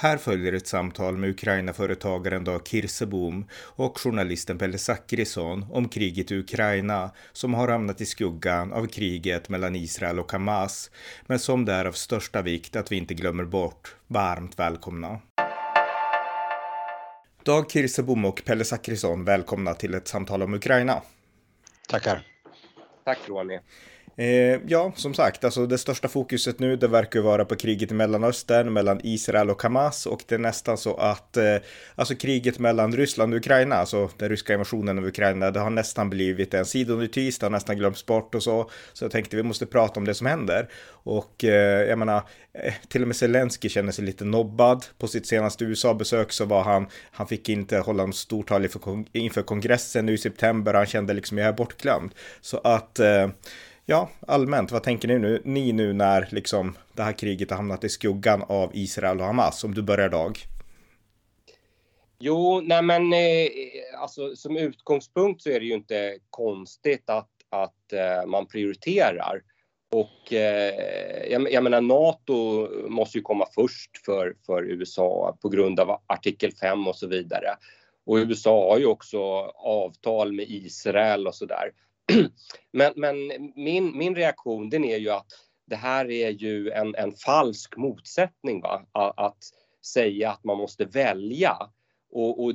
Här följer ett samtal med Ukraina-företagaren Dag Kirsebom och journalisten Pelle Zackrisson om kriget i Ukraina som har hamnat i skuggan av kriget mellan Israel och Hamas, men som det är av största vikt att vi inte glömmer bort. Varmt välkomna! Dag Kirsebom och Pelle Zackrisson, välkomna till ett samtal om Ukraina. Tackar. Tack Ronny. Eh, ja, som sagt, alltså det största fokuset nu, det verkar vara på kriget i Mellanöstern mellan Israel och Hamas och det är nästan så att eh, alltså kriget mellan Ryssland och Ukraina, alltså den ryska invasionen av Ukraina, det har nästan blivit en sidonotis, det har nästan glömts bort och så. Så jag tänkte vi måste prata om det som händer. Och eh, jag menar, eh, till och med Zelensky känner sig lite nobbad. På sitt senaste USA-besök så var han, han fick inte hålla något stort tal inför, inför kongressen nu i september, han kände liksom jag är bortglömd. Så att eh, Ja, allmänt, vad tänker ni nu, ni nu när liksom det här kriget har hamnat i skuggan av Israel och Hamas? Om du börjar Dag. Jo, nej men eh, alltså som utgångspunkt så är det ju inte konstigt att, att eh, man prioriterar. Och eh, jag, jag menar NATO måste ju komma först för, för USA på grund av artikel 5 och så vidare. Och USA har ju också avtal med Israel och så där. men, men min, min reaktion den är ju att det här är ju en, en falsk motsättning. Va? Att, säga att man måste välja. Och, och,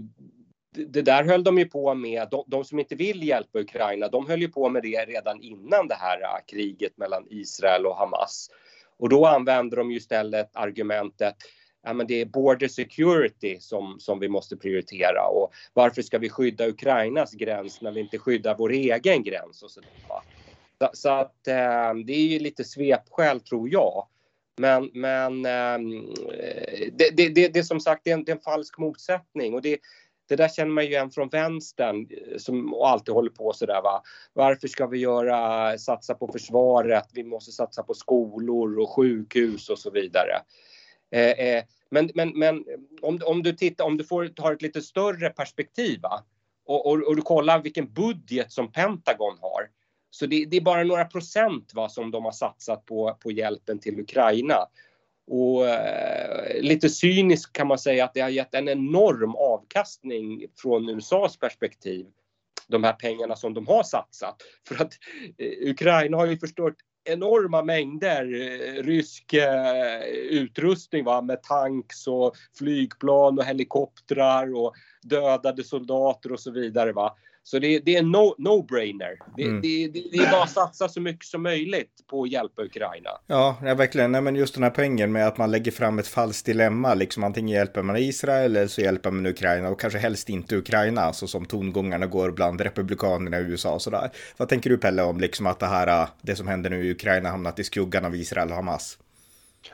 det där höll de ju på med, de, de, som inte vill hjälpa Ukraina, de höll ju på med det redan innan det här äh, kriget mellan Israel och Hamas. Och då använder de ju istället argumentet ja, men det är border security som, som vi måste prioritera och varför ska vi skydda Ukrainas gräns när vi inte skyddar vår egen gräns och så, så, så att eh, det är ju lite svepskäl tror jag. Men, men eh, det, det, det, det som sagt det är, en, det är en falsk motsättning och det, det där känner man ju igen från vänstern eh, som alltid håller på sådär va. Varför ska vi göra, satsa på försvaret? Vi måste satsa på skolor och sjukhus och så vidare. Eh, eh, men, men, men om, om du tittar, om du får, tar ett lite större perspektiv va? Och, och, och, du kollar vilken budget som Pentagon har. Så det, det, är bara några procent va, som de har satsat på, på hjälpen till Ukraina. Och eh, lite cyniskt kan man säga att det har gett en enorm avkastning från USAs perspektiv. De här pengarna som de har satsat. För att eh, Ukraina har ju förstört enorma mängder eh, rysk eh, utrustning va? med tanks och flygplan och helikoptrar och dödade soldater och så vidare. Va? Så det, det är en no-brainer. No det, mm. det, det, är bara att satsa så mycket som möjligt på att hjälpa Ukraina. Ja, ja verkligen. Nej, men just den här poängen med att man lägger fram ett falskt dilemma. Liksom antingen hjälper man Israel eller så hjälper man Ukraina och kanske helst inte Ukraina, så som tongångarna går bland republikanerna i USA och sådär. Vad tänker du Pelle om liksom att det här, det som händer nu i Ukraina hamnat i skuggan av Israel och Hamas?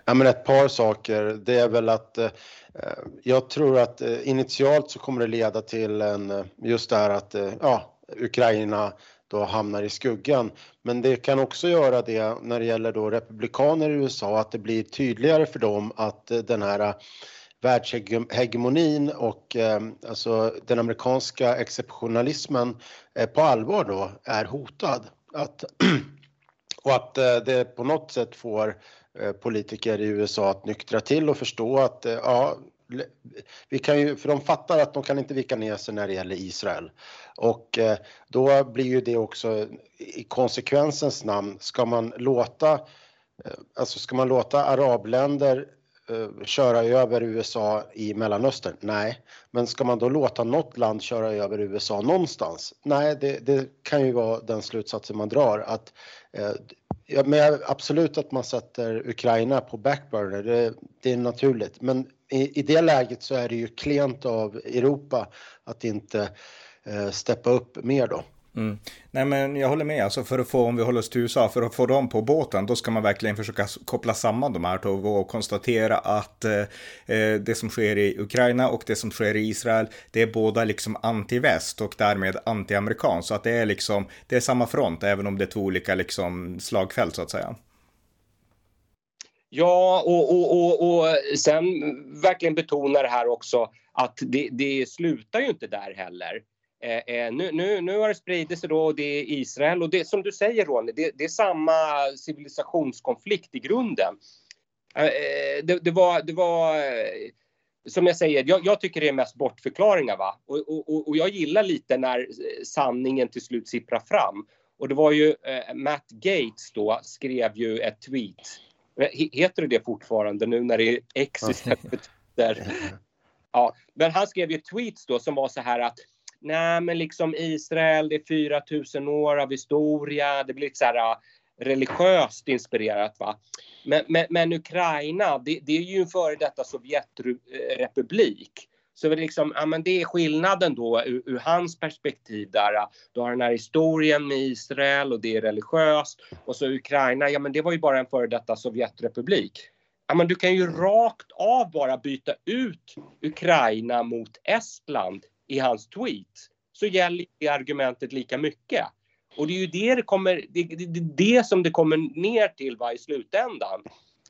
Ja, men ett par saker. Det är väl att eh, eh, jag tror att eh, initialt så kommer det leda till en, eh, just det här att eh, ja, Ukraina då hamnar i skuggan. Men det kan också göra det när det gäller då republikaner i USA att det blir tydligare för dem att eh, den här eh, världshegemonin och eh, alltså den amerikanska exceptionalismen på allvar då är hotad. Att, och att det på något sätt får Eh, politiker i USA att nyktra till och förstå att eh, ja, vi kan ju, för de fattar att de kan inte vika ner sig när det gäller Israel. Och eh, då blir ju det också i konsekvensens namn, ska man låta, alltså ska man låta arabländer köra över USA i Mellanöstern? Nej. Men ska man då låta något land köra över USA någonstans? Nej, det, det kan ju vara den slutsatsen man drar att Ja, men absolut att man sätter Ukraina på backburner, det, det är naturligt. Men i, i, det läget så är det ju klent av Europa att inte eh, steppa upp mer då. Mm. Nej men jag håller med, alltså för att få, om vi håller oss till USA, för att få dem på båten, då ska man verkligen försöka koppla samman de här två och konstatera att eh, eh, det som sker i Ukraina och det som sker i Israel, det är båda liksom anti-väst och därmed anti-amerikan, så att det är liksom, det är samma front, även om det är två olika liksom slagfält så att säga. Ja, och, och, och, och sen verkligen betona det här också att det, det slutar ju inte där heller. Eh, eh, nu, nu, nu har det spridit sig då och det är Israel och det som du säger Ronny, det, det är samma civilisationskonflikt i grunden. Eh, eh det, det, var, det var eh, som jag säger, jag, jag, tycker det är mest bortförklaringar va och, och, och, jag gillar lite när sanningen till slut sipprar fram. Och det var ju eh, Matt Gates då skrev ju ett tweet. Heter det det fortfarande nu när det är X istället för Ja, men han skrev ju tweets då som var så här att nej men liksom Israel, det är 4000 år av historia, det blir lite så här religiöst inspirerat va. Men, men, men Ukraina, det, det, är ju en före detta Sovjetrepublik. Så liksom, ja, men det är skillnaden då ur, ur, hans perspektiv där. Du har den här historien med Israel och det är religiöst. Och så Ukraina, ja men det var ju bara en före detta Sovjetrepublik. Ja, men du kan ju rakt av bara byta ut Ukraina mot Estland i hans tweet så gäller det argumentet lika mycket. Och det är ju det det kommer, det, det, det, som det kommer ner till va, i slutändan.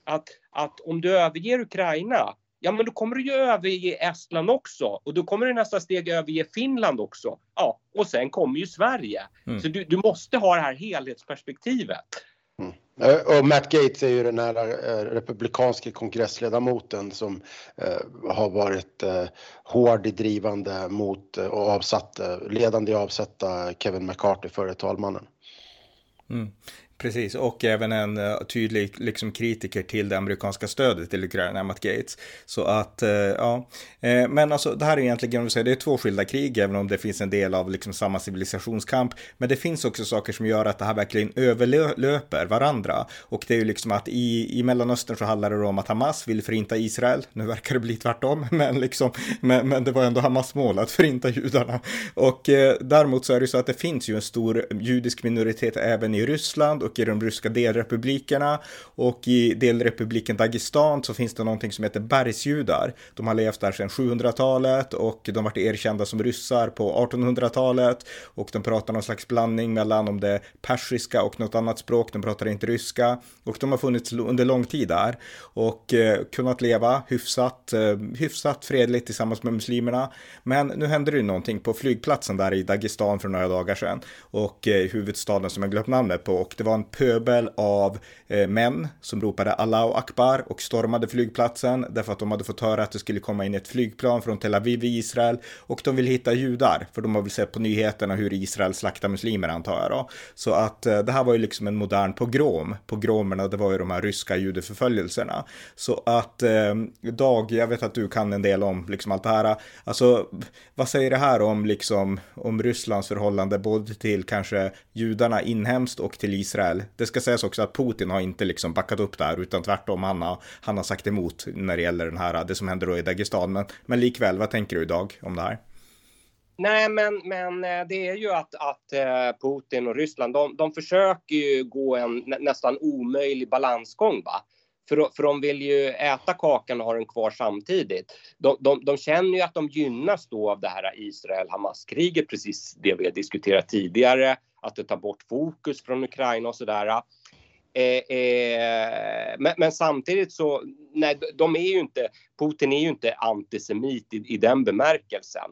Att, att om du överger Ukraina, ja men då kommer du ju överge Estland också och då kommer du nästa steg överge Finland också. Ja, och sen kommer ju Sverige. Mm. Så du, du måste ha det här helhetsperspektivet. Eh, och Matt Gates är ju den här eh, republikanske kongressledamoten som eh, har varit hård i drivande mot och avsatt, ledande i avsatta avsätta Kevin McCarthy före talmannen. Mm. Precis, och även en uh, tydlig liksom, kritiker till det amerikanska stödet till Ukraina, Matt Gates. Så att, uh, ja. Eh, men alltså, det här är egentligen, om säger, det är två skilda krig, även om det finns en del av liksom, samma civilisationskamp. Men det finns också saker som gör att det här verkligen överlöper varandra. Och det är ju liksom att i, i Mellanöstern så handlar det om att Hamas vill förinta Israel. Nu verkar det bli tvärtom, men, liksom, men, men det var ändå Hamas mål att förinta judarna. Och däremot så är det så att det finns ju en stor judisk minoritet även i Ryssland och i de ryska delrepublikerna och i delrepubliken Dagestan så finns det någonting som heter bergsjudar. De har levt där sedan 700-talet och de varit erkända som ryssar på 1800-talet och de pratar någon slags blandning mellan om det persiska och något annat språk. De pratar inte ryska och de har funnits under lång tid där och eh, kunnat leva hyfsat, eh, hyfsat fredligt tillsammans med muslimerna. Men nu hände det ju någonting på flygplatsen där i Dagestan för några dagar sedan och eh, huvudstaden som jag glömt namnet på och det var en pöbel av eh, män som ropade Allahu Akbar och stormade flygplatsen därför att de hade fått höra att det skulle komma in ett flygplan från Tel Aviv i Israel och de vill hitta judar för de har väl sett på nyheterna hur Israel slaktar muslimer antar jag då. Så att eh, det här var ju liksom en modern pogrom. Pogromerna det var ju de här ryska judeförföljelserna. Så att eh, Dag, jag vet att du kan en del om liksom allt det här. Alltså vad säger det här om liksom om Rysslands förhållande både till kanske judarna inhemskt och till Israel? Det ska sägas också att Putin har inte liksom backat upp där utan tvärtom han har, han har sagt emot när det gäller den här, det som händer då i Dagestan. Men, men likväl, vad tänker du idag om det här? Nej, men, men eh, det är ju att, att eh, Putin och Ryssland, de, de försöker ju gå en nästan omöjlig balansgång. Va? För, för de vill ju äta kakan och ha den kvar samtidigt. De, de, de känner ju att de gynnas då av det här Israel-Hamas-kriget, precis det vi har diskuterat tidigare att det tar bort fokus från Ukraina och sådär. Eh, eh, men, men, samtidigt så, nej, de är ju inte, Putin är ju inte antisemit i, i den bemärkelsen.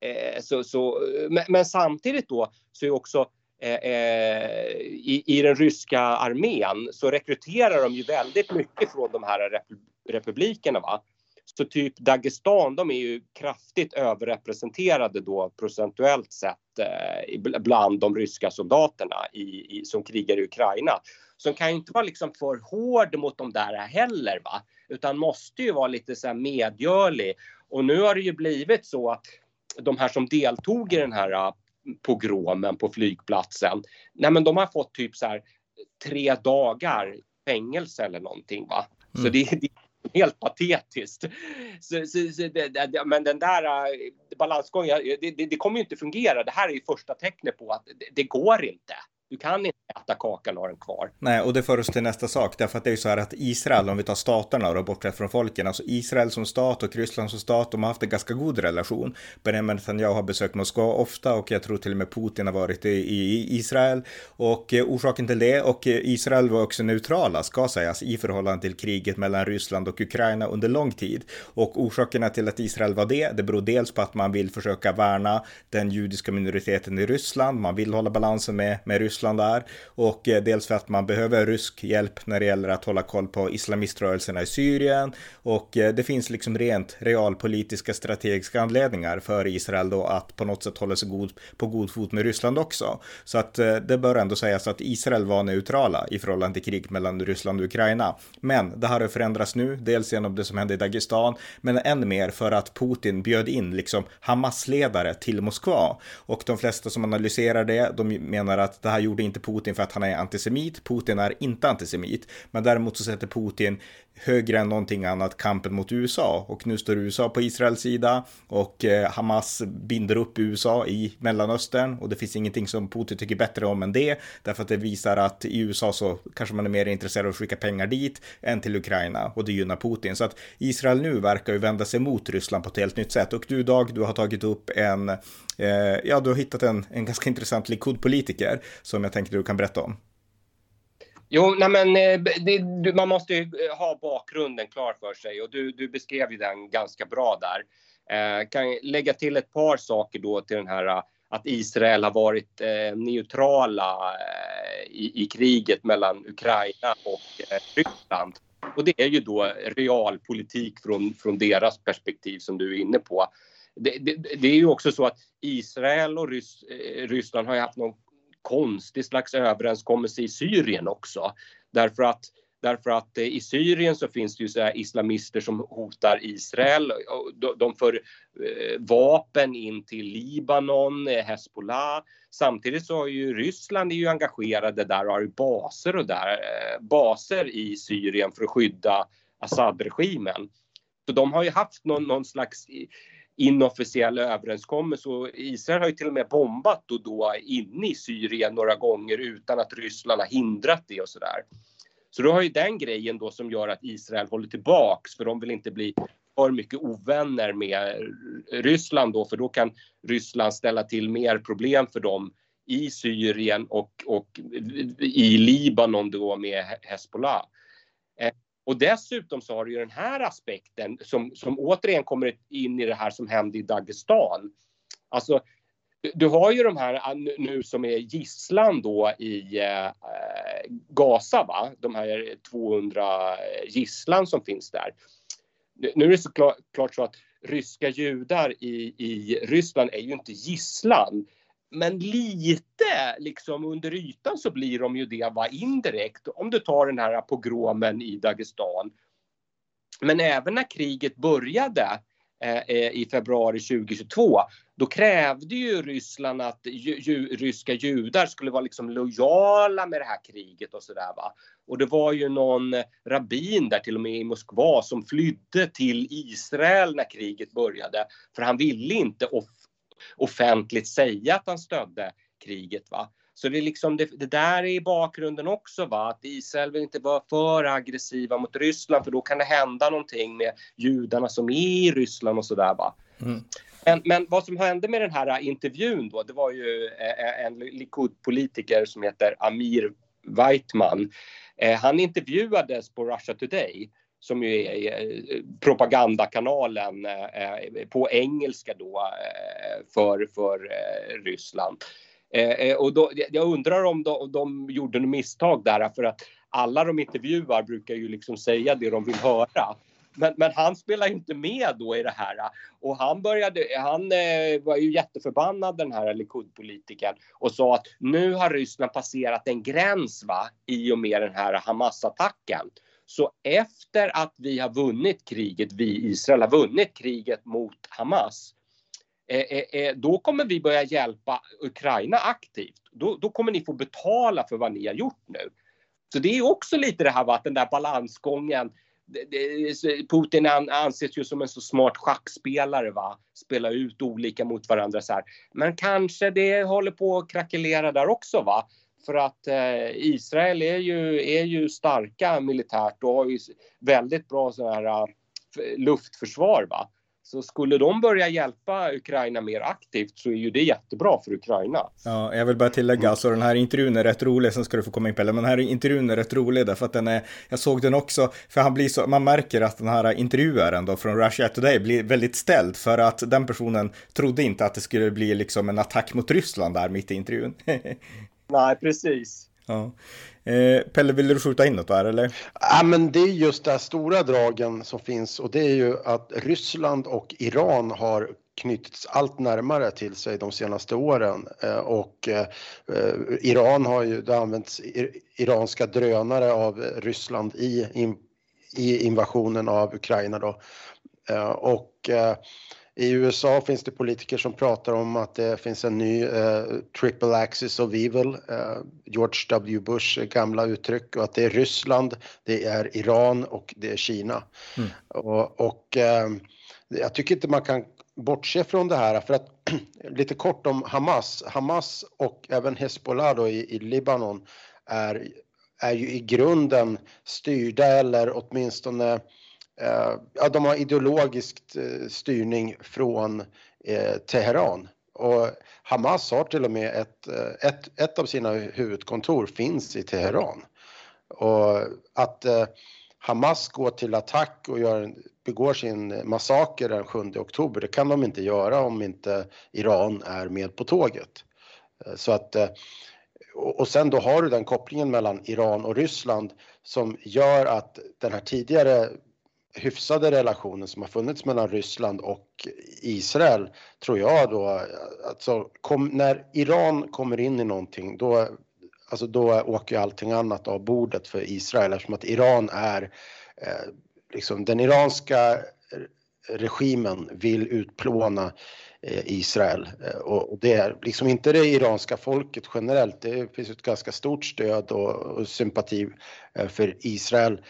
Eh, så, så, men, men, samtidigt då så är också eh, eh i, i, den ryska armén så rekryterar de ju väldigt mycket från de här republikerna. Va? Så typ Dagestan, de är ju kraftigt överrepresenterade då procentuellt sett eh, bland de ryska soldaterna i, i, som krigar i Ukraina. Så de kan ju inte vara liksom för hård mot de där heller, va? utan måste ju vara lite så här medgörlig. Och nu har det ju blivit så att de här som deltog i den här uh, pogromen på flygplatsen, nej men de har fått typ så här tre dagar fängelse eller någonting. Va? Mm. Så det, det helt patetiskt. Så, så, så det, det, men den där äh, balansgången, det, det, det, kommer ju inte fungera. Det här är ju första tecknet på att det, går inte. Du kan inte äta kakan och ha den kvar. Nej, och det för oss till nästa sak, därför att det är ju så här att Israel, om vi tar staterna och bortsett från folken, alltså Israel som stat och Ryssland som stat, de har haft en ganska god relation. Benjamin Netanyahu har besökt Moskva ofta och jag tror till och med Putin har varit i, i Israel. Och eh, orsaken till det, och eh, Israel var också neutrala, ska sägas, i förhållande till kriget mellan Ryssland och Ukraina under lång tid. Och orsakerna till att Israel var det, det beror dels på att man vill försöka värna den judiska minoriteten i Ryssland, man vill hålla balansen med, med Ryssland Ryssland är och eh, dels för att man behöver rysk hjälp när det gäller att hålla koll på islamiströrelserna i Syrien, och eh, det finns liksom rent realpolitiska strategiska anledningar för Israel då att på något sätt hålla sig god, på god fot med Ryssland också. Så att eh, det bör ändå sägas att Israel var neutrala i förhållande till krig mellan Ryssland och Ukraina. Men det här har förändrats nu, dels genom det som hände i Dagestan, men än mer för att Putin bjöd in liksom Hamas-ledare till Moskva. Och de flesta som analyserar det, de menar att det här gjorde inte Putin för att han är antisemit. Putin är inte antisemit, men däremot så sätter Putin högre än någonting annat kampen mot USA. Och nu står USA på Israels sida och eh, Hamas binder upp USA i Mellanöstern. Och det finns ingenting som Putin tycker bättre om än det. Därför att det visar att i USA så kanske man är mer intresserad av att skicka pengar dit än till Ukraina. Och det gynnar Putin. Så att Israel nu verkar ju vända sig mot Ryssland på ett helt nytt sätt. Och du Dag, du har tagit upp en Eh, ja, du har hittat en, en ganska intressant Likud-politiker som jag tänkte du kan berätta om. Jo, nej men eh, det, man måste ju eh, ha bakgrunden klar för sig och du, du beskrev ju den ganska bra där. Eh, kan lägga till ett par saker då till den här att Israel har varit eh, neutrala eh, i, i, kriget mellan Ukraina och eh, Ryssland. Och det är ju då realpolitik från, från deras perspektiv som du är inne på. Det, det, det är ju också så att Israel och Rys, eh, Ryssland har ju haft någon konstig slags överenskommelse i Syrien också. Därför att, därför att eh, i Syrien så finns det ju så islamister som hotar Israel. De för eh, vapen in till Libanon, eh, Hezbollah. Samtidigt så har ju Ryssland är ju engagerade där och har baser och där, eh, baser i Syrien för att skydda Assad-regimen. Så de har ju haft någon, någon slags inofficiell överenskommelse och Israel har ju till och med bombat och då inne i Syrien några gånger utan att Ryssland har hindrat det och sådär. Så då har ju den grejen då som gör att Israel håller tillbaks för de vill inte bli för mycket ovänner med Ryssland då för då kan Ryssland ställa till mer problem för dem i Syrien och, och i Libanon då med Hezbollah. Och dessutom så har du ju den här aspekten som, som återigen kommer in i det här som hände i Dagestan. Alltså, du har ju de här nu som är gisslan då i eh, Gaza, va? de här 200 eh, gisslan som finns där. Nu är det såklart klart så att ryska judar i, i Ryssland är ju inte gisslan. Men lite liksom under ytan så blir de ju det va, indirekt. Om du tar den här pogromen i Dagestan. Men även när kriget började eh, eh i februari 2022 då krävde ju Ryssland att ju, ju, ryska judar skulle vara liksom lojala med det här kriget och sådär va. Och det var ju någon rabbin där till och med i Moskva som flydde till Israel när kriget började för han ville inte offra offentligt säga att han stödde kriget. Va? Så det, är liksom, det, det, där är i bakgrunden också, va? att Israel vill inte vara för aggressiva mot Ryssland för då kan det hända någonting med judarna som är i Ryssland och sådär. Mm. Men, men, vad som hände med den här intervjun då, det var ju eh, en Likud-politiker som heter Amir Weitman. Eh, han intervjuades på Russia Today som ju är eh, propagandakanalen eh, eh, på engelska då för, för Ryssland. Och då, jag undrar om de, de gjorde något misstag där för att alla de intervjuar brukar ju liksom säga det de vill höra. Men, men, han spelar ju inte med då i det här. Och han, började, han var ju jätteförbannad den här Likud-politikern och sa att nu har Ryssland passerat en gräns va, i och med den här Hamas-attacken. Så efter att vi har vunnit kriget, vi Israel har vunnit kriget mot Hamas, eh, eh, eh, då kommer vi börja hjälpa Ukraina aktivt. Då, då, kommer ni få betala för vad ni har gjort nu. Så det är också lite det här att den där balansgången. Putin anses ju som en så smart schackspelare, va? Spela ut olika mot varandra så här. Men kanske det håller på att krackelera där också, va? För att eh, Israel är ju, är ju starka militärt och har ju väldigt bra så här, eh, luftförsvar. Va? Så skulle de börja hjälpa Ukraina mer aktivt så är ju det jättebra för Ukraina. Ja, jag vill bara tillägga, alltså den här intervjun är rätt rolig, sen ska du få komma in Pelle, men den här intervjun är rätt rolig därför att den är, jag såg den också, för han blir så, man märker att den här intervjuaren då från Russia Today blir väldigt ställd för att den personen trodde inte att det skulle bli liksom en attack mot Ryssland där mitt i intervjun. Nej, precis. Ja. Eh, Pelle, vill du skjuta in något där eller? Ja, men det är just de stora dragen som finns och det är ju att Ryssland och Iran har knutits allt närmare till sig de senaste åren eh, och eh, Iran har ju, det använts iranska drönare av Ryssland i, i invasionen av Ukraina då. Och i USA finns det politiker som pratar om att det finns en ny eh, triple axis of evil, eh, George W. Bush gamla uttryck och att det är Ryssland, det är Iran och det är Kina. Mm. Och, och eh, jag tycker inte man kan bortse från det här för att lite kort om Hamas. Hamas och även Hezbollah då i, i Libanon är, är ju i grunden styrda eller åtminstone Eh, ja, de har ideologisk eh, styrning från eh, Teheran. Och Hamas har till och med ett, eh, ett, ett av sina huvudkontor finns i Teheran. Och att eh, Hamas går till attack och gör, begår sin massaker den 7 oktober, det kan de inte göra om inte Iran är med på tåget. Så att, och sen då har du den kopplingen mellan Iran och Ryssland som gör att den här tidigare hyfsade relationen som har funnits mellan Ryssland och Israel tror jag då, alltså kom, när Iran kommer in i någonting då, alltså då åker allting annat av bordet för Israel eftersom att Iran är eh, liksom den iranska regimen vill utplåna eh, Israel eh, och det är liksom inte det iranska folket generellt. Det finns ett ganska stort stöd och, sympati eh, för Israel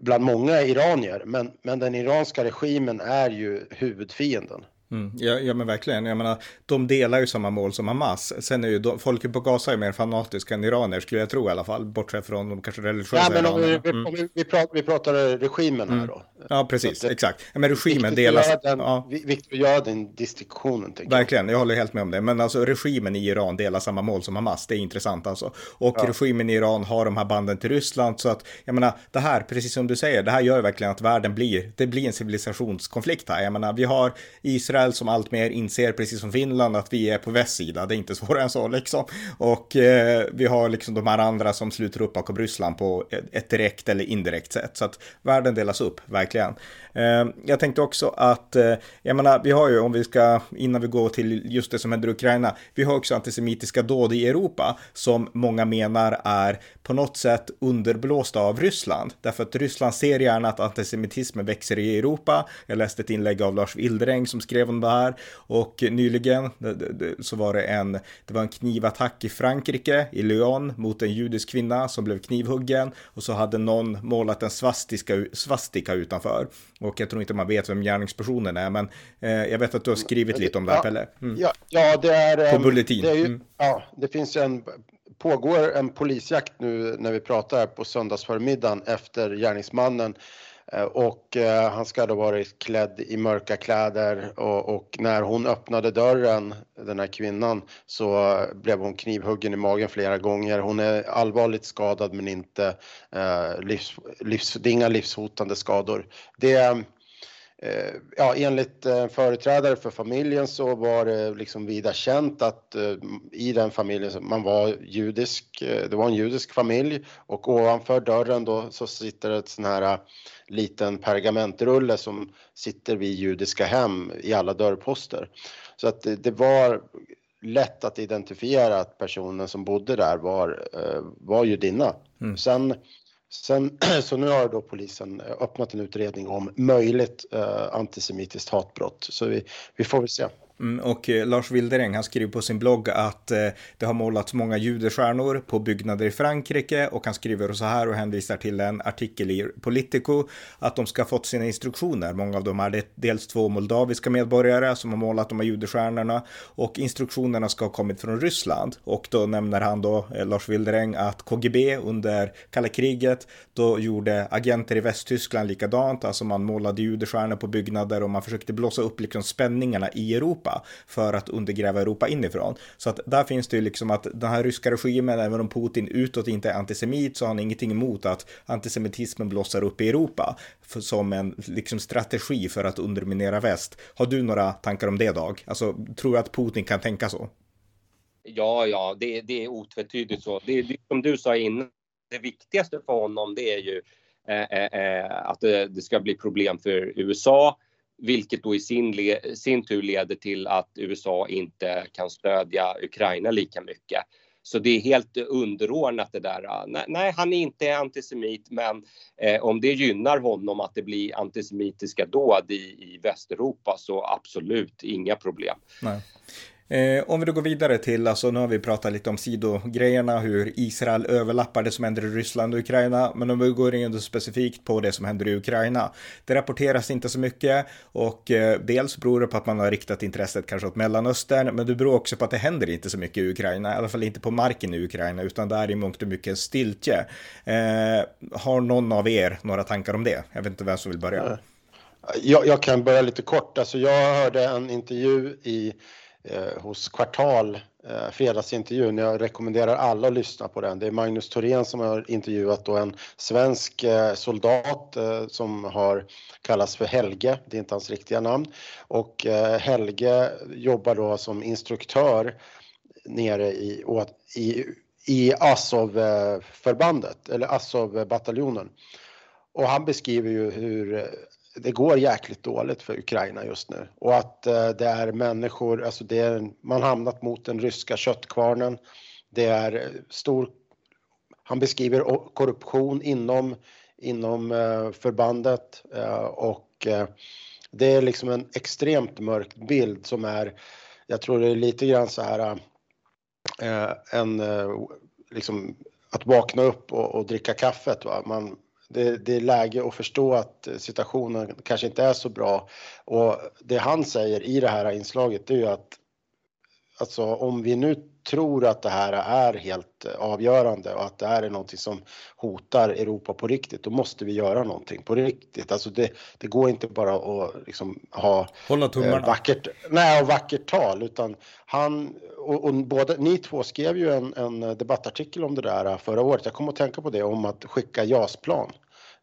bland många iranier, men, men den iranska regimen är ju huvudfienden. Mm, ja, ja, men verkligen. Jag menar, de delar ju samma mål som Hamas. Sen är ju de, folket på Gaza är mer fanatiska än iranier skulle jag tro i alla fall. Bortsett från de kanske religiösa Ja, men om vi, mm. om vi, vi, pratar, vi pratar regimen här mm. då. Ja, precis. Det, exakt. Ja, men regimen delas. Den, ja. Viktigt att göra den distinktionen. Verkligen, jag. jag håller helt med om det. Men alltså regimen i Iran delar samma mål som Hamas. Det är intressant alltså. Och ja. regimen i Iran har de här banden till Ryssland. Så att, jag menar, det här, precis som du säger, det här gör verkligen att världen blir, det blir en civilisationskonflikt här. Jag menar, vi har Israel som allt mer inser, precis som Finland, att vi är på västsida. Det är inte svårare än så liksom. Och eh, vi har liksom de här andra som sluter upp bakom Ryssland på ett direkt eller indirekt sätt. Så att världen delas upp, verkligen. Eh, jag tänkte också att, eh, jag menar, vi har ju, om vi ska, innan vi går till just det som händer i Ukraina, vi har också antisemitiska dåd i Europa som många menar är på något sätt underblåsta av Ryssland. Därför att Ryssland ser gärna att antisemitismen växer i Europa. Jag läste ett inlägg av Lars Wildräng som skrev om det här och nyligen så var det en, det var en knivattack i Frankrike, i Lyon, mot en judisk kvinna som blev knivhuggen och så hade någon målat en svastika, svastika utanför. Och jag tror inte man vet vem gärningspersonen är, men eh, jag vet att du har skrivit lite om det här, Pelle. Mm. Ja, ja, det är... På Bulletin. Det är ju, mm. Ja, det finns en pågår en polisjakt nu när vi pratar på söndagsförmiddagen efter gärningsmannen eh, Eh, och eh, han ska då varit klädd i mörka kläder och, och, när hon öppnade dörren, den här kvinnan, så blev hon knivhuggen i magen flera gånger. Hon är allvarligt skadad men inte eh, livs, livs, det är inga livshotande skador. Det ja, enligt eh, företrädare för familjen så var det liksom vida känt att eh, i den familjen, man var judisk, det var en judisk familj och ovanför dörren då så sitter ett sån här liten pergamentrulle som sitter vid judiska hem i alla dörrposter. Så att det, det var lätt att identifiera att personen som bodde där var, var judinna. Mm. Sen Sen, så nu har då polisen eh, öppnat en utredning om möjligt eh, antisemitiskt hatbrott. Så vi, vi får väl se. Mm, och eh, Lars Wildereng, han skriver på sin blogg att eh, det har målats många judestjärnor på byggnader i Frankrike och han skriver så här och hänvisar till en artikel i Politico att de ska ha fått sina instruktioner. Många av dem är dels två moldaviska medborgare som har målat de här judestjärnorna och instruktionerna ska ha kommit från Ryssland. Och då nämner han då, eh, Lars Wildereng, att KGB under kalla kriget, då gjorde agenter i Västtyskland likadant, alltså man målade judestjärnor på byggnader och man försökte blåsa upp liksom spänningarna i Europa för att undergräva Europa inifrån. Så att där finns det ju liksom att den här ryska regimen, även om Putin utåt inte är antisemit, så har han ingenting emot att antisemitismen blossar upp i Europa för, som en liksom strategi för att underminera väst. Har du några tankar om det Dag? Alltså, tror du att Putin kan tänka så? Ja, ja, det, det är otvetydigt så. Det, det, som du sa innan, det viktigaste för honom det är ju eh, eh, eh att det, det, ska bli problem för USA vilket då i sin, sin tur leder till att USA inte kan stödja Ukraina lika mycket. Så det är helt underordnat det där. Ah, nej, han är inte antisemit, men eh, om det gynnar honom att det blir antisemitiska dåd i, i Västeuropa så absolut inga problem. Nej. Eh, om vi då går vidare till, alltså nu har vi pratat lite om sidogrejerna, hur Israel överlappar det som händer i Ryssland och Ukraina, men om vi går in specifikt på det som händer i Ukraina. Det rapporteras inte så mycket och eh, dels beror det på att man har riktat intresset kanske åt Mellanöstern, men det beror också på att det händer inte så mycket i Ukraina, i alla fall inte på marken i Ukraina, utan där är i mångt och mycket stiltje. Eh, har någon av er några tankar om det? Jag vet inte vem som vill börja. Jag, jag kan börja lite kort. Alltså jag hörde en intervju i eh, hos Kvartal, eh, fredagsintervjun. Jag rekommenderar alla att lyssna på den. Det är Magnus Thorén som har intervjuat då en svensk eh, soldat eh, som har kallats för Helge, det är inte hans riktiga namn. Och eh, Helge jobbar då som instruktör nere i, i, i Azov-förbandet, eh, eller Azov-bataljonen. Och han beskriver ju hur eh, det går jäkligt dåligt för Ukraina just nu och att eh, det är människor, alltså det är, man hamnat mot den ryska köttkvarnen. Det är eh, stor, han beskriver korruption inom, inom eh, förbandet eh, och eh, det är liksom en extremt mörk bild som är, jag tror det är lite grann så här eh, en, liksom att vakna upp och, och dricka kaffet. Va? Man, det, det, är läge att förstå att situationen kanske inte är så bra. Och det han säger i det här inslaget är ju att alltså om vi nu tror att det här är helt avgörande och att det här är någonting som hotar Europa på riktigt, då måste vi göra någonting på riktigt. Alltså det, det går inte bara att liksom ha Hålla tummarna. Eh, vackert, nej, vackert tal, utan han och, och båda, ni två skrev ju en, en debattartikel om det där förra året. Jag kom att tänka på det om att skicka JAS-plan.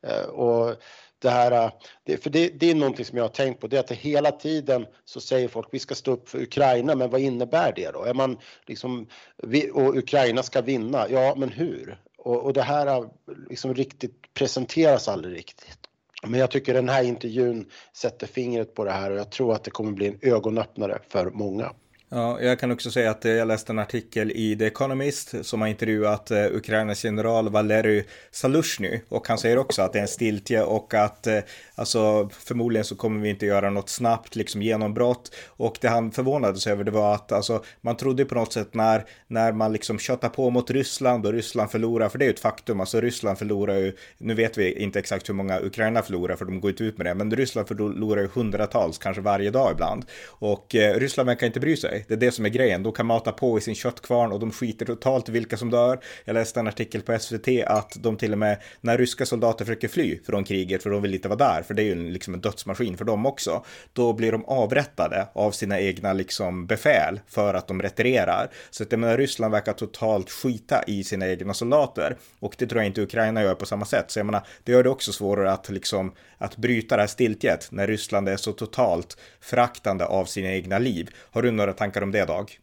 Eh, och det här, eh, för det, det, är någonting som jag har tänkt på, det är att hela tiden så säger folk vi ska stå upp för Ukraina, men vad innebär det då? Är man liksom, vi, och Ukraina ska vinna, ja men hur? Och, och det här liksom riktigt presenteras aldrig riktigt. Men jag tycker den här intervjun sätter fingret på det här och jag tror att det kommer bli en ögonöppnare för många. Ja, jag kan också säga att jag läste en artikel i The Economist som har intervjuat eh, Ukrainas general Valery Salushny. Och han säger också att det är en stiltje och att eh, alltså förmodligen så kommer vi inte göra något snabbt liksom genombrott. Och det han förvånades över det var att alltså man trodde på något sätt när när man liksom köttar på mot Ryssland och Ryssland förlorar för det är ju ett faktum. Alltså Ryssland förlorar ju nu vet vi inte exakt hur många Ukraina förlorar för de går inte ut med det men Ryssland förlorar ju hundratals kanske varje dag ibland. Och eh, Ryssland verkar inte bry sig det är det som är grejen. De kan mata på i sin köttkvarn och de skiter totalt i vilka som dör. Jag läste en artikel på SVT att de till och med när ryska soldater försöker fly från kriget för de vill inte vara där, för det är ju liksom en dödsmaskin för dem också. Då blir de avrättade av sina egna liksom befäl för att de retirerar. Så att jag menar, Ryssland verkar totalt skita i sina egna soldater och det tror jag inte Ukraina gör på samma sätt. Så jag menar, det gör det också svårare att liksom att bryta det här stiltjet när Ryssland är så totalt fraktande av sina egna liv. Har du några tankar om det Dag?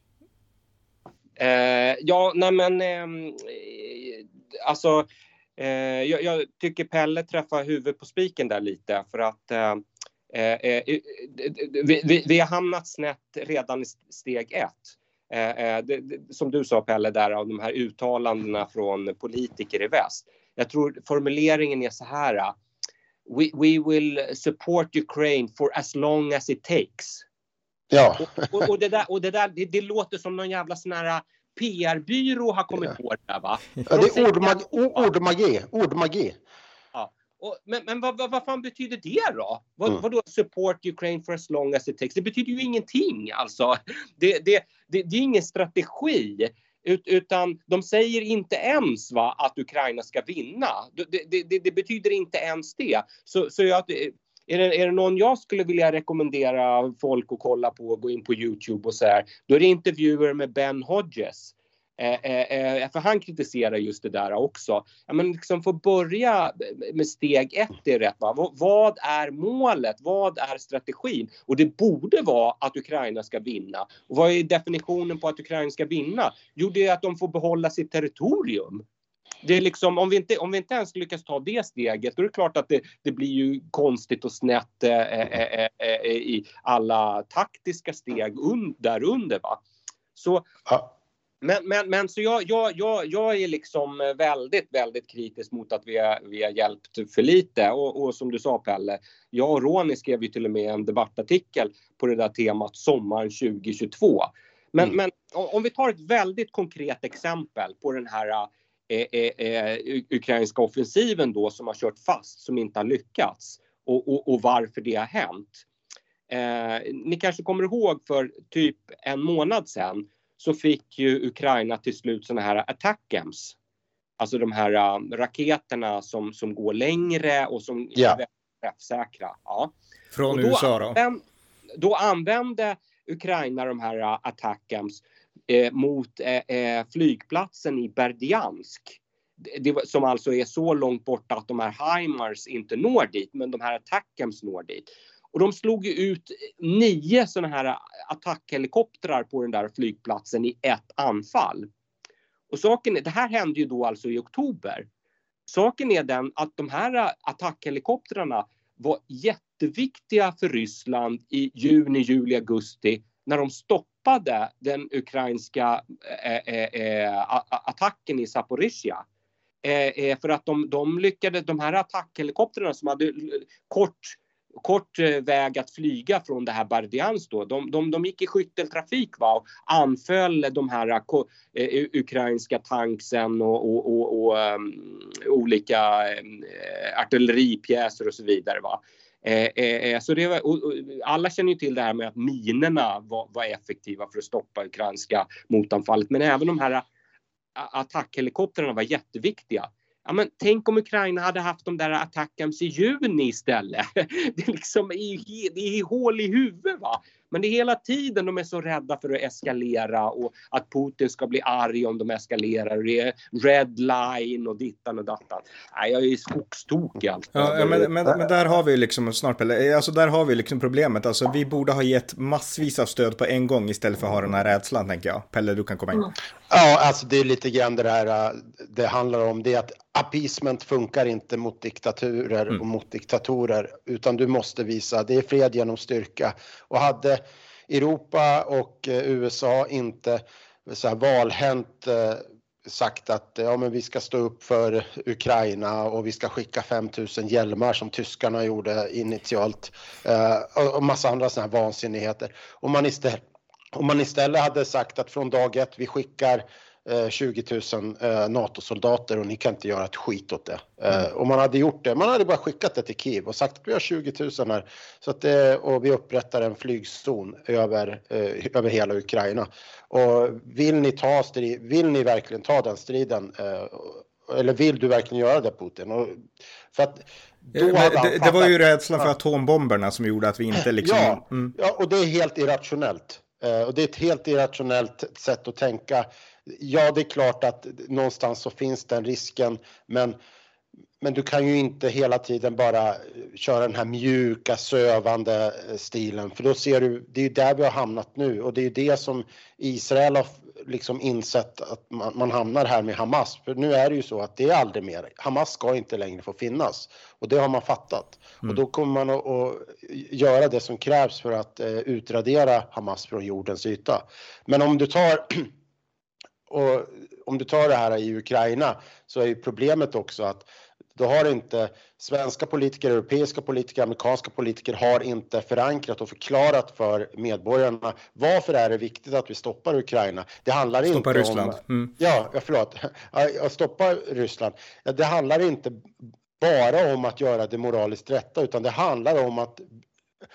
Eh, ja, nej men eh, alltså eh, jag, jag, tycker Pelle träffar huvudet på spiken där lite för att eh, eh, eh, vi, vi, vi, har hamnat snett redan i steg ett. Eh, eh, det, det, som du sa Pelle där av de här uttalandena från politiker i väst. Jag tror formuleringen är så här eh, we, we will support Ukraine for as long as it takes. Ja. Och, och, och det där, och det, där det, det låter som någon jävla sån här PR-byrå har kommit Ja. på det där va? ja De det är ordmagi. Ordmagi. ordmagi. Och, men men vad, vad, vad fan betyder det då? Vad, Mm. Vadå support Ukraine for as long as it takes? Det betyder ju ingenting alltså. Det, det, det, det är ingen strategi. Ut, utan de säger inte ens va, att Ukraina ska vinna. Det, det, det, det betyder inte ens det. Så, så jag, är, det, är det någon jag skulle vilja rekommendera folk att kolla på, och gå in på Youtube och så här, då är det intervjuer med Ben Hodges. Eh, eh, eh, för han kritiserar just det där också. Ja, men liksom få börja med steg ett är rätt. Va? Vad är målet? Vad är strategin? Och det borde vara att Ukraina ska vinna. Och vad är definitionen på att Ukraina ska vinna? Jo, det är att de får behålla sitt territorium. Det är liksom, om, vi inte, om vi inte ens lyckas ta det steget, då är det klart att det, det blir ju konstigt och snett eh, eh, eh, eh, i alla taktiska steg un, där under. Va? Så Ja. men, men, men så jag, jag, jag, jag är liksom väldigt, väldigt kritisk mot att vi har, vi har hjälpt för lite. Och, och som du sa Pelle, jag och Ronny skrev ju till och med en debattartikel på det där temat sommaren 2022. Men, Mm. men om vi tar ett väldigt konkret exempel på den här eh, eh, eh, ukrainska offensiven då som har kört fast, som inte har lyckats och, och, och varför det har hänt. Eh, ni kanske kommer ihåg för typ en månad sedan så fick ju Ukraina till slut såna här attackams. Alltså de här uh, raketerna som, som går längre och som Ja. är väldigt träffsäkra. Ja. Från då USA då? använd- då använde Ukraina de här uh, attackams eh, mot eh, eh, flygplatsen i Berdiansk. Det, som alltså är så långt borta att de här HIMARS inte når dit, men de här attackams når dit. Och de slog ju ut nio sådana här attackhelikoptrar på den där flygplatsen i ett anfall. Och saken är, det här hände ju då alltså i oktober. Saken är den att de här eh, attackhelikoptrarna var jätteviktiga för Ryssland i juni, juli, augusti när de stoppade den ukrainska eh, eh, eh attacken i Zaporizjzja. Eh, eh, för att de, de lyckades, de här attackhelikoptrarna som hade eh, kort, kort eh, väg att flyga från det här Berdiansk då, de, de, de gick i skytteltrafik va, och anföll de här eh, ukrainska tanksen och, och, och, och um, olika ehm, eh, artilleripjäser och så vidare. Va. Eh, eh, eh, så det var, och, och, alla känner ju till det här med att minerna var, var effektiva för att stoppa ukrainska motanfallet. Men även de här eh, attackhelikoptrarna var jätteviktiga. Ja, men tänk om Ukraina hade haft de där attackams i juni istället. Det är liksom i, det är hål i huvudet. Va? Men det är hela tiden de är så rädda för att eskalera och att Putin ska bli arg om de eskalerar. Och det är red line och dittan och dattan. Nej, jag är skogstokig alltså. Ja, ja, men, men, men där har vi liksom, snart Pelle, alltså där har vi liksom problemet. Alltså vi borde ha gett massvis av stöd på en gång istället för att ha den här rädslan, tänker jag. Pelle, du kan komma in. Ja, alltså det är lite grann det där äh, det handlar om. Det är att appeasement funkar inte mot diktaturer Mm. och mot diktatorer, utan du måste visa det är fred genom styrka. Och hade Europa och eh, USA inte eh, så här valhänt eh, sagt att ja, men vi ska stå upp för Ukraina och vi ska skicka 5000 hjälmar som tyskarna gjorde initialt och, massa andra sådana här vansinnigheter. Om man istället om man istället hade sagt att från dag ett vi skickar 20 000 eh, NATO-soldater och ni kan inte göra ett skit åt det. Eh, Om man hade gjort det, man hade bara skickat det till Kiev och sagt att vi har 20 000 här så att det, och vi upprättar en flygzon över, eh, över hela Ukraina. Och vill ni ta strid, vill ni verkligen ta den striden? Eh, eller vill du verkligen göra det Putin? Och, för att det, det var ju rädslan för atombomberna som gjorde att vi inte liksom... Ja, Mm. ja, och det är helt irrationellt. Eh, och det är ett helt irrationellt sätt att tänka. Ja, det är klart att någonstans så finns den risken, men men du kan ju inte hela tiden bara köra den här mjuka, sövande eh, stilen, för då ser du, det är ju där vi har hamnat nu och det är ju det som Israel har liksom insett att man, man hamnar här med Hamas. För nu är det ju så att det är aldrig mer, Hamas ska inte längre få finnas och det har man fattat. Och då kommer man att, att göra det som krävs för att eh, utradera Hamas från jordens yta. Men om du tar och om du tar det här i Ukraina så är ju problemet också att då har inte svenska politiker, europeiska politiker, amerikanska politiker har inte förankrat och förklarat för medborgarna varför är det viktigt att vi stoppar Ukraina. Det handlar stoppa inte Ryssland. om... Mm. Ja, förlåt. Att stoppa Ryssland. Det handlar inte bara om att göra det moraliskt rätta utan det handlar om att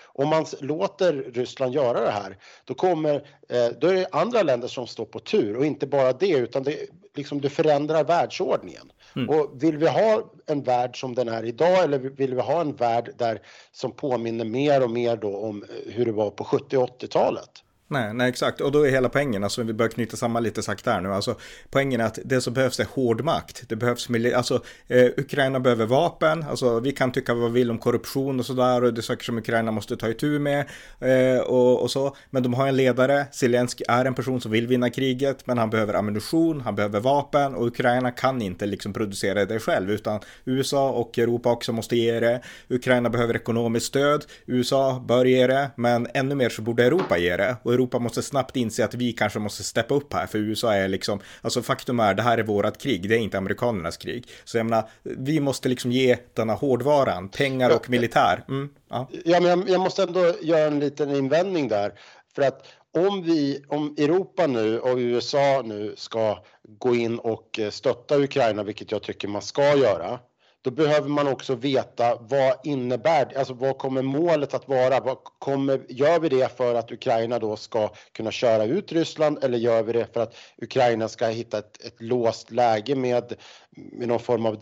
om man låter Ryssland göra det här, då kommer eh, då är det andra länder som står på tur och inte bara det utan det, liksom, det förändrar världsordningen. Mm. Och vill vi ha en värld som den är idag eller vill vi ha en värld där som påminner mer och mer då om hur det var på 70 och 80-talet? Nej, nej, exakt. Och då är hela poängen, alltså vi börjar knyta samman lite sakta här nu, alltså poängen är att det som behövs är hård makt. Det behövs, alltså eh, Ukraina behöver vapen, alltså vi kan tycka vad vi vill om korruption och sådär och det är saker som Ukraina måste ta itu med eh, och, och, så. Men de har en ledare, Zelensky är en person som vill vinna kriget, men han behöver ammunition, han behöver vapen och Ukraina kan inte liksom producera det själv, utan USA och Europa också måste ge det. Ukraina behöver ekonomiskt stöd, USA bör ge det, men ännu mer så borde Europa ge det. Och Europa måste snabbt inse att vi kanske måste steppa upp här, för USA är liksom, alltså faktum är, det här är vårat krig, det är inte amerikanernas krig. Så jag menar, vi måste liksom ge denna hårdvaran, pengar och militär. Mm, ja. ja, men jag, jag måste ändå göra en liten invändning där, för att om vi, om Europa nu och USA nu ska gå in och stötta Ukraina, vilket jag tycker man ska göra, då behöver man också veta vad innebär, alltså vad kommer målet att vara? Vad kommer, gör vi det för att Ukraina då ska kunna köra ut Ryssland eller gör vi det för att Ukraina ska hitta ett, ett låst läge med, med någon form av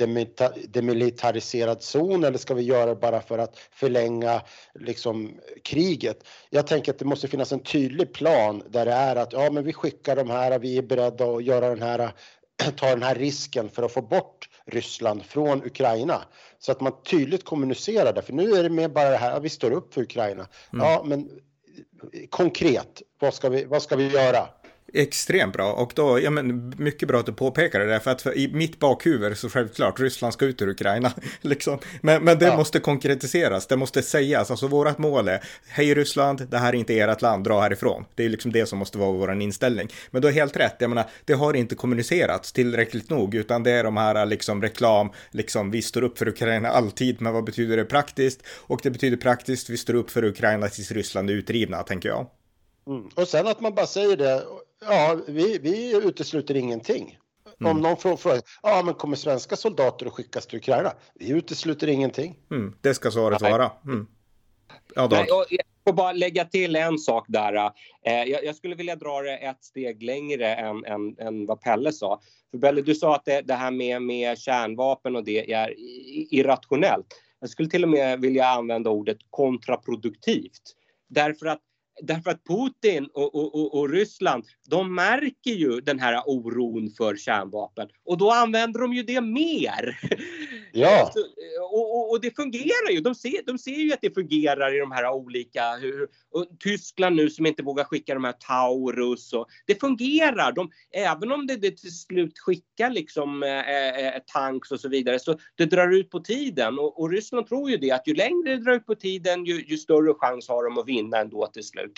demilitariserad zon eller ska vi göra det bara för att förlänga liksom kriget? Jag tänker att det måste finnas en tydlig plan där det är att ja, men vi skickar de här, vi är beredda att göra den här ta den här risken för att få bort Ryssland från Ukraina. Så att man tydligt kommunicerar det, för nu är det mer bara det här att vi står upp för Ukraina. Mm. Ja, men konkret, vad ska vi, vad ska vi göra? Extremt bra och då, ja men mycket bra att du påpekar det där för att för, i mitt bakhuvud så självklart Ryssland ska ut ur Ukraina liksom. Men, men det ja. måste konkretiseras, det måste sägas, alltså vårat mål är hej Ryssland, det här är inte ert land, dra härifrån. Det är liksom det som måste vara vår inställning. Men du har helt rätt, jag menar, det har inte kommunicerats tillräckligt nog utan det är de här liksom reklam, liksom vi står upp för Ukraina alltid, men vad betyder det praktiskt? Och det betyder praktiskt, vi står upp för Ukraina tills Ryssland är utdrivna, tänker jag. Mm. Och sen att man bara säger det Ja, vi, vi utesluter ingenting. Mm. Om någon frågar, ja men kommer svenska soldater att skickas till Ukraina? Vi utesluter ingenting. Mm, det ska svaret Nej. vara. Mm. Ja, Nej, jag får bara lägga till en sak där. Eh, jag, jag, skulle vilja dra det ett steg längre än, än, än vad Pelle sa. För Pelle, du sa att det, det här med, med kärnvapen och det är irrationellt. Jag skulle till och med vilja använda ordet kontraproduktivt. Därför att därför att Putin och, och, och, Ryssland, de märker ju den här oron för kärnvapen och då använder de ju det mer. Ja. Så, eh, och, och, det fungerar ju. De ser, de ser ju att det fungerar i de här olika... Hur, Tyskland nu som inte vågar skicka de här Taurus. Och, det fungerar. De, även om det, det till slut skickar liksom eh, eh, eh, tanks och så vidare så det drar ut på tiden. Och, och Ryssland tror ju det att ju längre det drar ut på tiden ju, ju större chans har de att vinna ändå till slut.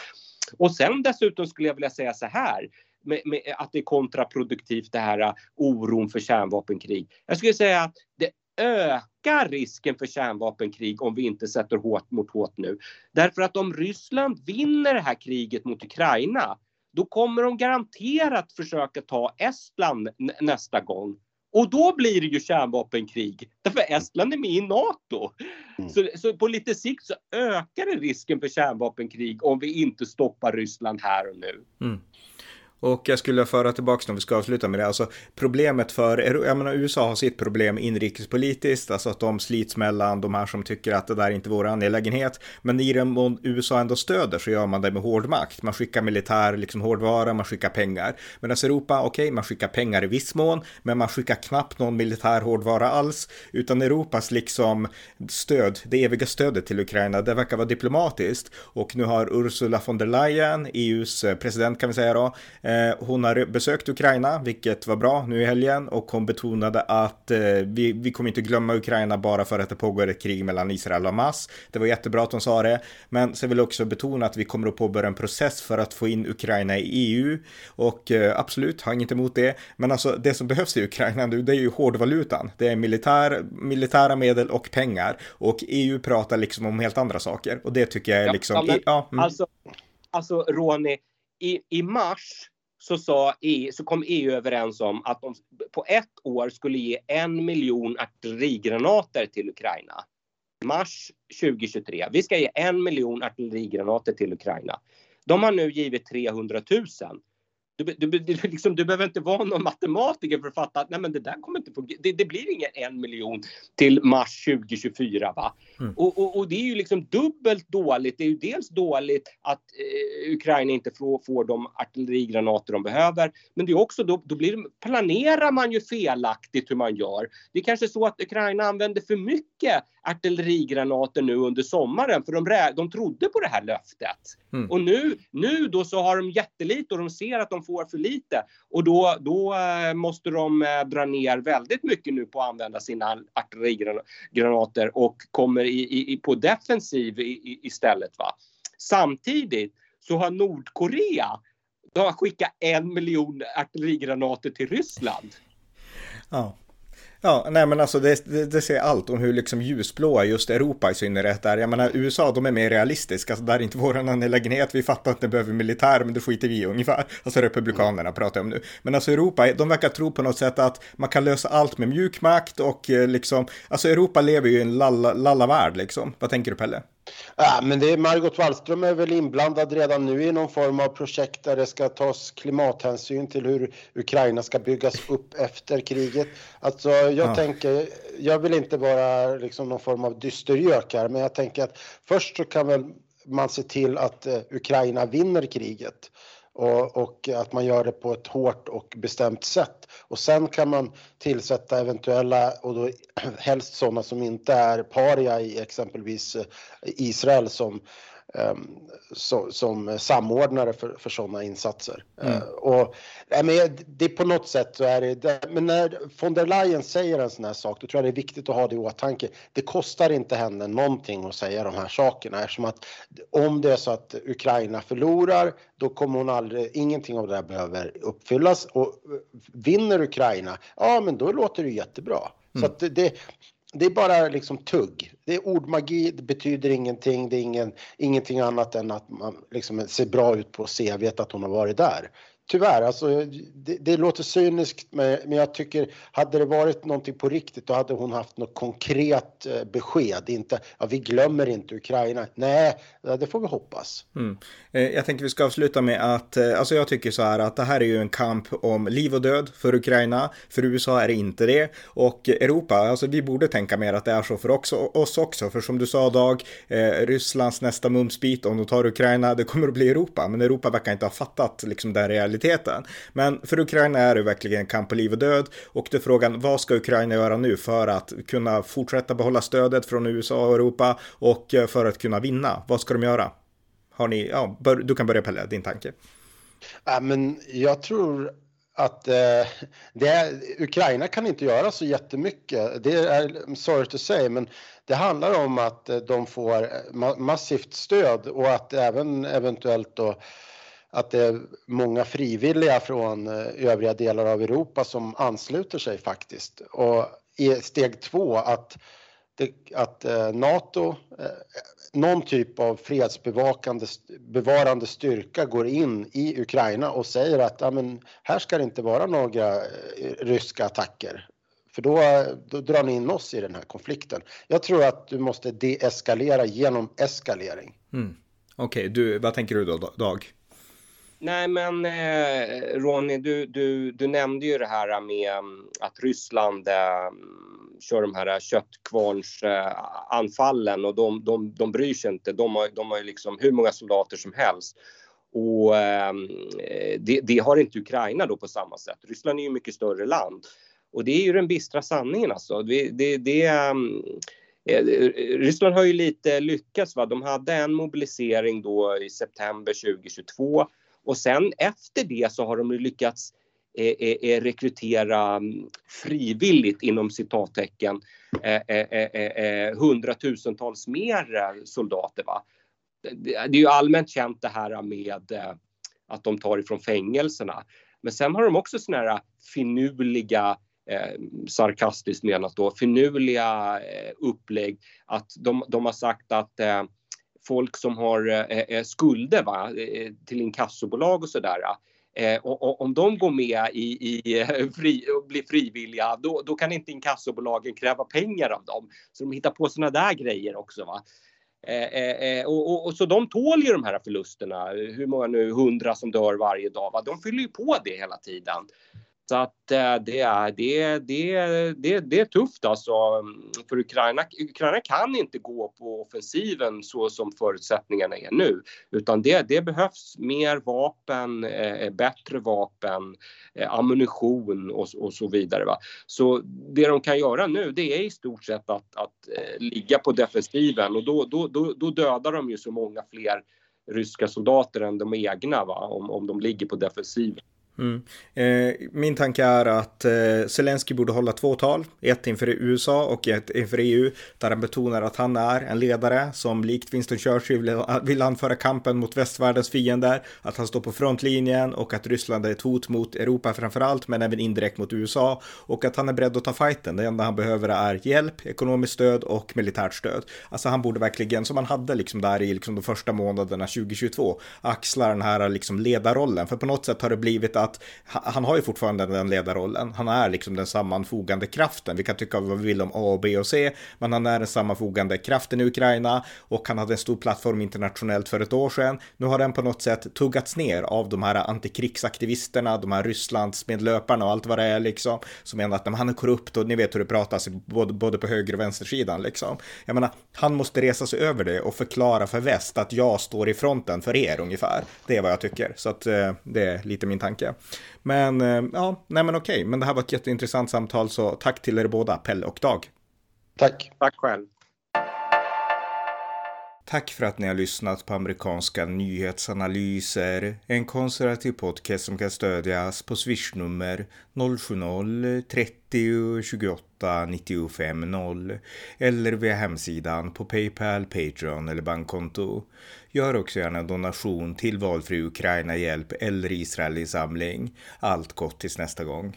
Och sen dessutom skulle jag vilja säga så här. Med, med, att det är kontraproduktivt det här uh, oron för kärnvapenkrig. Jag skulle säga att det ökar risken för kärnvapenkrig om vi inte sätter hårt mot hårt nu. Därför att om Ryssland vinner det här kriget mot Ukraina, då kommer de garanterat försöka ta Estland nästa gång. Och då blir det ju kärnvapenkrig. Därför Estland är med i NATO. Mm. Så, så, på lite sikt så ökar det risken för kärnvapenkrig om vi inte stoppar Ryssland här och nu. Mm. Och jag skulle föra tillbaka när vi ska avsluta med det. Alltså problemet för, jag menar USA har sitt problem inrikespolitiskt, alltså att de slits mellan de här som tycker att det där inte är vår angelägenhet. Men i den mån USA ändå stöder så gör man det med hård makt. Man skickar militär, liksom hårdvara, man skickar pengar. Medan Europa, okej, okay, man skickar pengar i viss mån, men man skickar knappt någon militär hårdvara alls. Utan Europas liksom stöd, det eviga stödet till Ukraina, det verkar vara diplomatiskt. Och nu har Ursula von der Leyen, EUs eh, president kan vi säga då, hon har besökt Ukraina, vilket var bra nu i helgen och hon betonade att eh, vi, vi kommer inte glömma Ukraina bara för att det pågår ett krig mellan Israel och Hamas. Det var jättebra att hon sa det, men så vill jag också betona att vi kommer att påbörja en process för att få in Ukraina i EU och eh, absolut, har inget emot det. Men alltså det som behövs i Ukraina nu, det är ju hårdvalutan. Det är militär, militära medel och pengar och EU pratar liksom om helt andra saker och det tycker jag är liksom. Ja, men, ja, mm. Alltså, alltså Ronny, i, i mars så, sa EU, så kom EU överens om att de på ett år skulle ge en miljon artillerigranater till Ukraina. Mars 2023. Vi ska ge en miljon artillerigranater till Ukraina. De har nu givit 300 000. Du, du, du, liksom, du behöver inte vara någon matematiker för att fatta att nej, men det där kommer inte fungera. Det, det blir ingen en miljon till mars 2024. Va? Mm. Och, och, och, det är ju liksom dubbelt dåligt. Det är ju dels dåligt att eh, Ukraina inte får, får de artillerigranater de behöver. Men det är också då, då blir, planerar man ju felaktigt hur man gör. Det är kanske så att Ukraina använder för mycket artillerigranater nu under sommaren för de, de trodde på det här löftet. Mm. Och nu, nu då så har de jättelite och de ser att de får för lite och då, då eh, måste de eh, dra ner väldigt mycket nu på att använda sina artillerigranater och kommer i, i, på defensiv i, istället. Va? Samtidigt så har Nordkorea de har skickat en miljon artillerigranater till Ryssland. Ja. Ja, nej men alltså det, det, det säger allt om hur liksom ljusblåa just Europa i synnerhet är. Jag menar USA, de är mer realistiska, alltså där är inte våran angelägenhet. Vi fattar att det behöver militär, men det skiter vi i ungefär. Alltså republikanerna pratar jag om nu. Men alltså Europa, de verkar tro på något sätt att man kan lösa allt med mjuk makt och eh, liksom, alltså Europa lever ju i en lalla, lalla värld liksom. Vad tänker du Pelle? Ja, men det är Margot Wallström är väl inblandad redan nu i någon form av projekt där det ska tas klimathänsyn till hur Ukraina ska byggas upp efter kriget. Alltså, jag ja. tänker, jag vill inte vara liksom någon form av dystergök här, men jag tänker att först så kan väl man se till att uh, Ukraina vinner kriget och, och, att man gör det på ett hårt och bestämt sätt. Och sen kan man tillsätta eventuella, och då helst sådana som inte är paria i exempelvis eh, Israel som Ehm, så, som samordnare för, för sådana insatser. Mm. Uh, och, men det på något sätt så är det, men när von der Leyen säger en sån här sak, då tror jag det är viktigt att ha det i åtanke. Det kostar inte henne någonting att säga de här sakerna eftersom att om det är så att Ukraina förlorar, då kommer hon aldrig, ingenting av det här behöver uppfyllas och vinner Ukraina, ja men då låter det jättebra. Mm. Så det, det är bara liksom tugg. Det är ordmagi, det betyder ingenting, det är ingen, ingenting annat än att man liksom ser bra ut på CV att hon har varit där tyvärr, alltså, det, det låter cyniskt men jag tycker hade det varit någonting på riktigt då hade hon haft något konkret eh, besked. Inte, ja, vi glömmer inte Ukraina. Nej, det får vi hoppas. Mm. Eh, jag tänker vi ska avsluta med att, eh, alltså jag tycker så här att det här är ju en kamp om liv och död för Ukraina. För USA är det inte det. Och Europa, alltså vi borde tänka mer att det är så för också, oss också. För som du sa Dag, Rysslands nästa mumsbit om de tar Ukraina, det kommer att bli Europa. Men Europa verkar inte ha fattat liksom den realiteten realiteten. Men för Ukraina är det verkligen en kamp på liv och död och det är frågan vad ska Ukraina göra nu för att kunna fortsätta behålla stödet från USA och Europa och eh, för att kunna vinna? Vad ska de göra? Har ni, ja, bör, du kan börja Pelle, din tanke. Ja, men jag tror att eh, det är, Ukraina kan inte göra så jättemycket. Det är sorry to say, men det handlar om att eh, de får eh, massivt stöd och att även eventuellt då att det är många frivilliga från eh, övriga delar av Europa som ansluter sig faktiskt. Och i steg två att, det, att eh, Nato, eh, någon typ av fredsbevakande bevarande styrka går in i Ukraina och säger att ja, men här ska det inte vara några ryska attacker. För då, då drar ni in oss i den här konflikten. Jag tror att du måste deeskalera genom eskalering. Mm. Okej, okay, vad tänker du då, Dag? Nej, men eh, Ronny, du, du, du nämnde ju det här med mm, att Ryssland eh, kör de här eh, köttkvarnsanfallen eh, och de, de, de bryr sig inte. De har, de har ju liksom hur många soldater som helst. Och ehm, eh, det, det, har inte Ukraina då på samma sätt. Ryssland är ju mycket större land. Och det är ju den bistra sanningen alltså. Det, det, det ehm, eh, Ryssland har ju lite lyckats. Va? De hade en mobilisering då i september 2022 och sen efter det så har de lyckats eh, eh, eh rekrytera mm, frivilligt inom citattecken eh, eh, hundratusentals mer soldater. Va? Det är ju allmänt känt det här med att de tar ifrån fängelserna. Men sen har de också såna här finurliga eh, sarkastiskt menat då, finurliga eh, upplägg. Att de, de har sagt att eh, folk som har eh, eh, eh, skulder va, eh, till inkassobolag och sådär. Eh, och, och, om de går med i, i eh, fri, och blir frivilliga, då, då kan inte inkassobolagen kräva pengar av dem. Så de hittar på sådana där grejer också. Va? Eh, och, och, och, så de tål ju de här förlusterna, hur många nu, hundra som dör varje dag. Va? De fyller ju på det hela tiden. Så att eh, det är, det, det, det, det är tufft alltså för Ukraina. Ukraina kan inte gå på offensiven så som förutsättningarna är nu, utan det, det behövs mer vapen, eh, bättre vapen, eh, ammunition och, och så vidare. Va? Så det de kan göra nu, det är i stort sett att, att ligga på defensiven och då, då, då, då dödar de ju så många fler ryska soldater än de egna va? Om, om de ligger på defensiven. Mm. Eh, min tanke är att eh, Zelensky borde hålla två tal, ett inför USA och ett inför EU, där han betonar att han är en ledare som likt Winston Churchill vill, vill anföra kampen mot västvärldens fiender, att han står på frontlinjen och att Ryssland är ett hot mot Europa framför allt, men även indirekt mot USA och att han är beredd att ta fighten. Det enda han behöver är hjälp, ekonomiskt stöd och militärt stöd. Alltså han borde verkligen, som han hade liksom där i liksom de första månaderna 2022, axla den här liksom ledarrollen, för på något sätt har det blivit att han har ju fortfarande den ledarrollen. Han är liksom den sammanfogande kraften. Vi kan tycka vad vi vill om A och B och C, men han är den sammanfogande kraften i Ukraina och han hade en stor plattform internationellt för ett år sedan. Nu har den på något sätt tuggats ner av de här antikrigsaktivisterna, de här Rysslands medlöparna och allt vad det är liksom, som menar att han är korrupt och ni vet hur det pratas både, både på höger och vänstersidan liksom. Jag menar, han måste resa sig över det och förklara för väst att jag står i fronten för er ungefär. Det är vad jag tycker, så att eh, det är lite min tanke. Men eh, ja, nej men okej, men det här var ett jätteintressant samtal så tack till er båda, Pelle och Dag. Tack. Tack själv. Tack för att ni har lyssnat på amerikanska nyhetsanalyser, en konservativ podcast som kan stödjas på swishnummer 070-30 28 95 0 eller via hemsidan på Paypal, Patreon eller bankkonto. Gör också gärna en donation till valfri Ukraina-hjälp eller Israelinsamling. Allt gott tills nästa gång.